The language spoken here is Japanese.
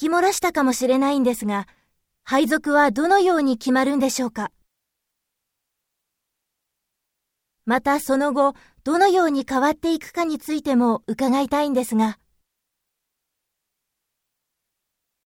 き漏らしたかもしれないんですが、配属はどのように決まるんでしょうか？またその後、どのように変わっていくかについても伺いたいんですが。